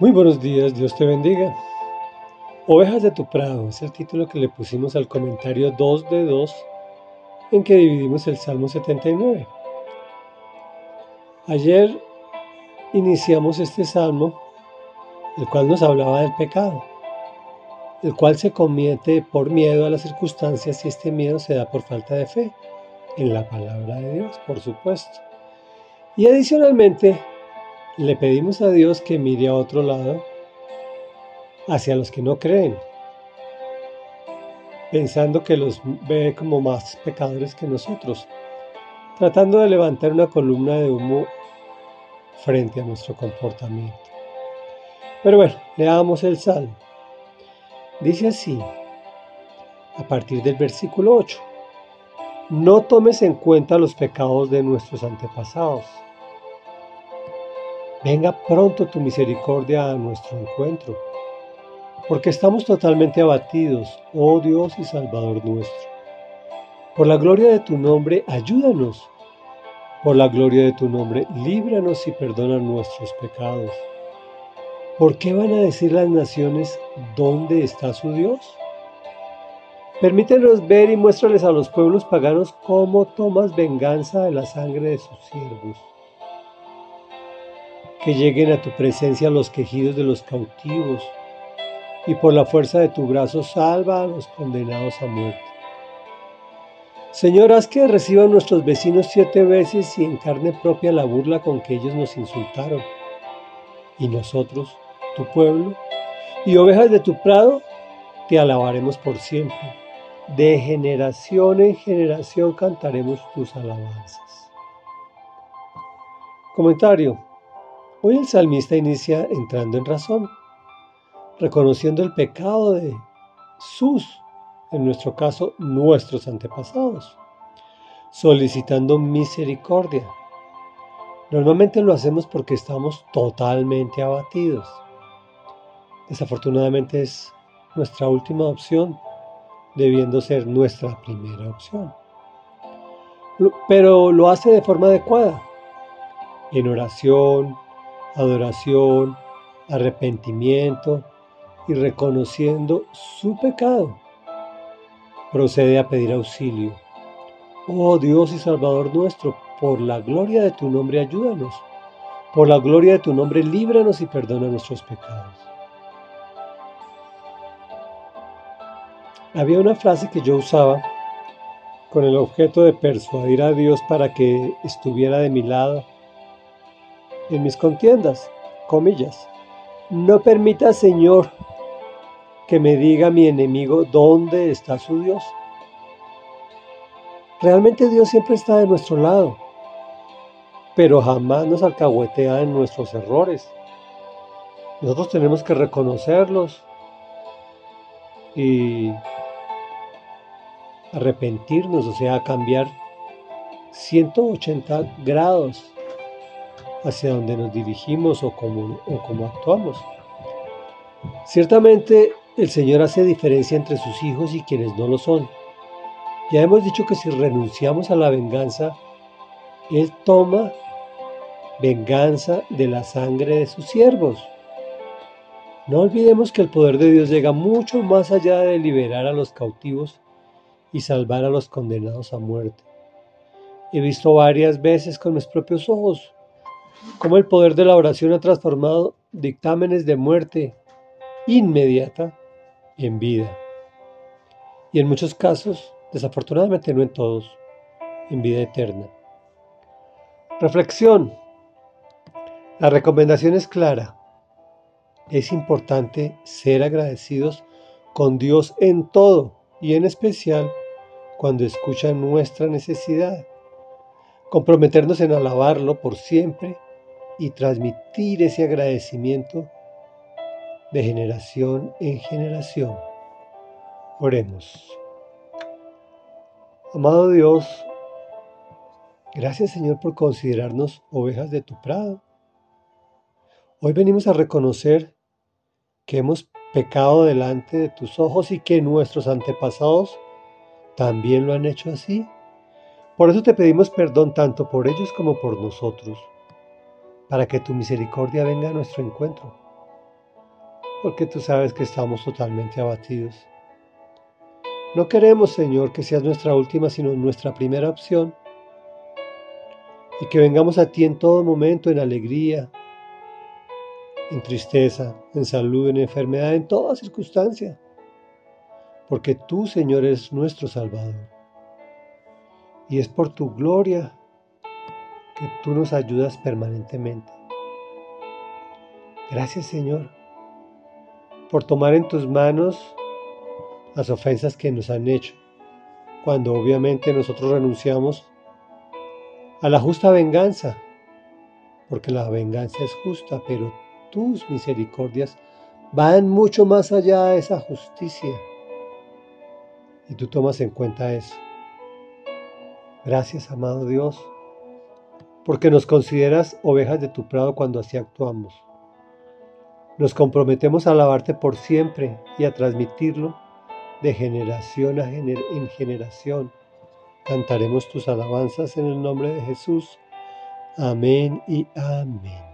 Muy buenos días, Dios te bendiga. Ovejas de tu prado es el título que le pusimos al comentario 2 de 2 en que dividimos el Salmo 79. Ayer iniciamos este salmo, el cual nos hablaba del pecado, el cual se comete por miedo a las circunstancias y este miedo se da por falta de fe en la palabra de Dios, por supuesto. Y adicionalmente le pedimos a Dios que mire a otro lado, hacia los que no creen, pensando que los ve como más pecadores que nosotros, tratando de levantar una columna de humo frente a nuestro comportamiento. Pero bueno, leamos el Salmo. Dice así, a partir del versículo 8, no tomes en cuenta los pecados de nuestros antepasados Venga pronto tu misericordia a nuestro encuentro, porque estamos totalmente abatidos, oh Dios y Salvador nuestro. Por la gloria de tu nombre, ayúdanos. Por la gloria de tu nombre, líbranos y perdona nuestros pecados. ¿Por qué van a decir las naciones dónde está su Dios? Permítenos ver y muéstrales a los pueblos paganos cómo tomas venganza de la sangre de sus siervos que lleguen a tu presencia los quejidos de los cautivos, y por la fuerza de tu brazo salva a los condenados a muerte. Señor, haz que reciban nuestros vecinos siete veces y en carne propia la burla con que ellos nos insultaron. Y nosotros, tu pueblo, y ovejas de tu prado, te alabaremos por siempre. De generación en generación cantaremos tus alabanzas. Comentario. Hoy el salmista inicia entrando en razón, reconociendo el pecado de sus, en nuestro caso, nuestros antepasados, solicitando misericordia. Normalmente lo hacemos porque estamos totalmente abatidos. Desafortunadamente es nuestra última opción, debiendo ser nuestra primera opción. Pero lo hace de forma adecuada, en oración, adoración, arrepentimiento y reconociendo su pecado, procede a pedir auxilio. Oh Dios y Salvador nuestro, por la gloria de tu nombre ayúdanos. Por la gloria de tu nombre líbranos y perdona nuestros pecados. Había una frase que yo usaba con el objeto de persuadir a Dios para que estuviera de mi lado en mis contiendas, comillas. No permita, Señor, que me diga mi enemigo dónde está su Dios. Realmente Dios siempre está de nuestro lado, pero jamás nos alcahuetea en nuestros errores. Nosotros tenemos que reconocerlos y arrepentirnos, o sea, cambiar 180 grados hacia donde nos dirigimos o cómo, o actuamos. Ciertamente el Señor hace diferencia entre sus hijos y quienes no lo son. Ya hemos dicho que si renunciamos a la venganza, Él toma venganza de la sangre de sus siervos. No olvidemos que el poder de Dios llega mucho más allá de liberar a los cautivos y salvar a los condenados a muerte. He visto varias veces con mis propios ojos cómo el poder de la oración ha transformado dictámenes de muerte inmediata en vida. Y en muchos casos, desafortunadamente no en todos, en vida eterna. Reflexión. La recomendación es clara. Es importante ser agradecidos con Dios en todo y en especial cuando escucha nuestra necesidad. Comprometernos en alabarlo por siempre y transmitir ese agradecimiento de generación en generación. Oremos. Amado Dios, gracias Señor por considerarnos ovejas de tu prado. Hoy venimos a reconocer que hemos pecado delante de tus ojos y que nuestros antepasados también lo han hecho así. Por eso te pedimos perdón tanto por ellos como por nosotros para que tu misericordia venga a nuestro encuentro. porque tú sabes que estamos totalmente abatidos. No queremos, Señor, que seas nuestra última, sino nuestra primera opción. Y que vengamos a ti en todo momento, en alegría, en tristeza, en salud, en enfermedad, en toda circunstancia. Porque tú, Señor, eres nuestro Salvador. Y es por tu gloria que tú nos ayudas permanentemente. Gracias, Señor, por tomar en tus manos las ofensas que nos han hecho, cuando obviamente nosotros renunciamos a la justa venganza, porque la venganza es justa, pero tus misericordias van mucho más allá de esa justicia. Y tú tomas en cuenta eso. Gracias, amado Dios, porque nos consideras ovejas de tu prado cuando así actuamos. Nos comprometemos a alabarte por siempre y a transmitirlo de generación a en generación. Cantaremos tus alabanzas en el nombre de Jesús. Amén y amén.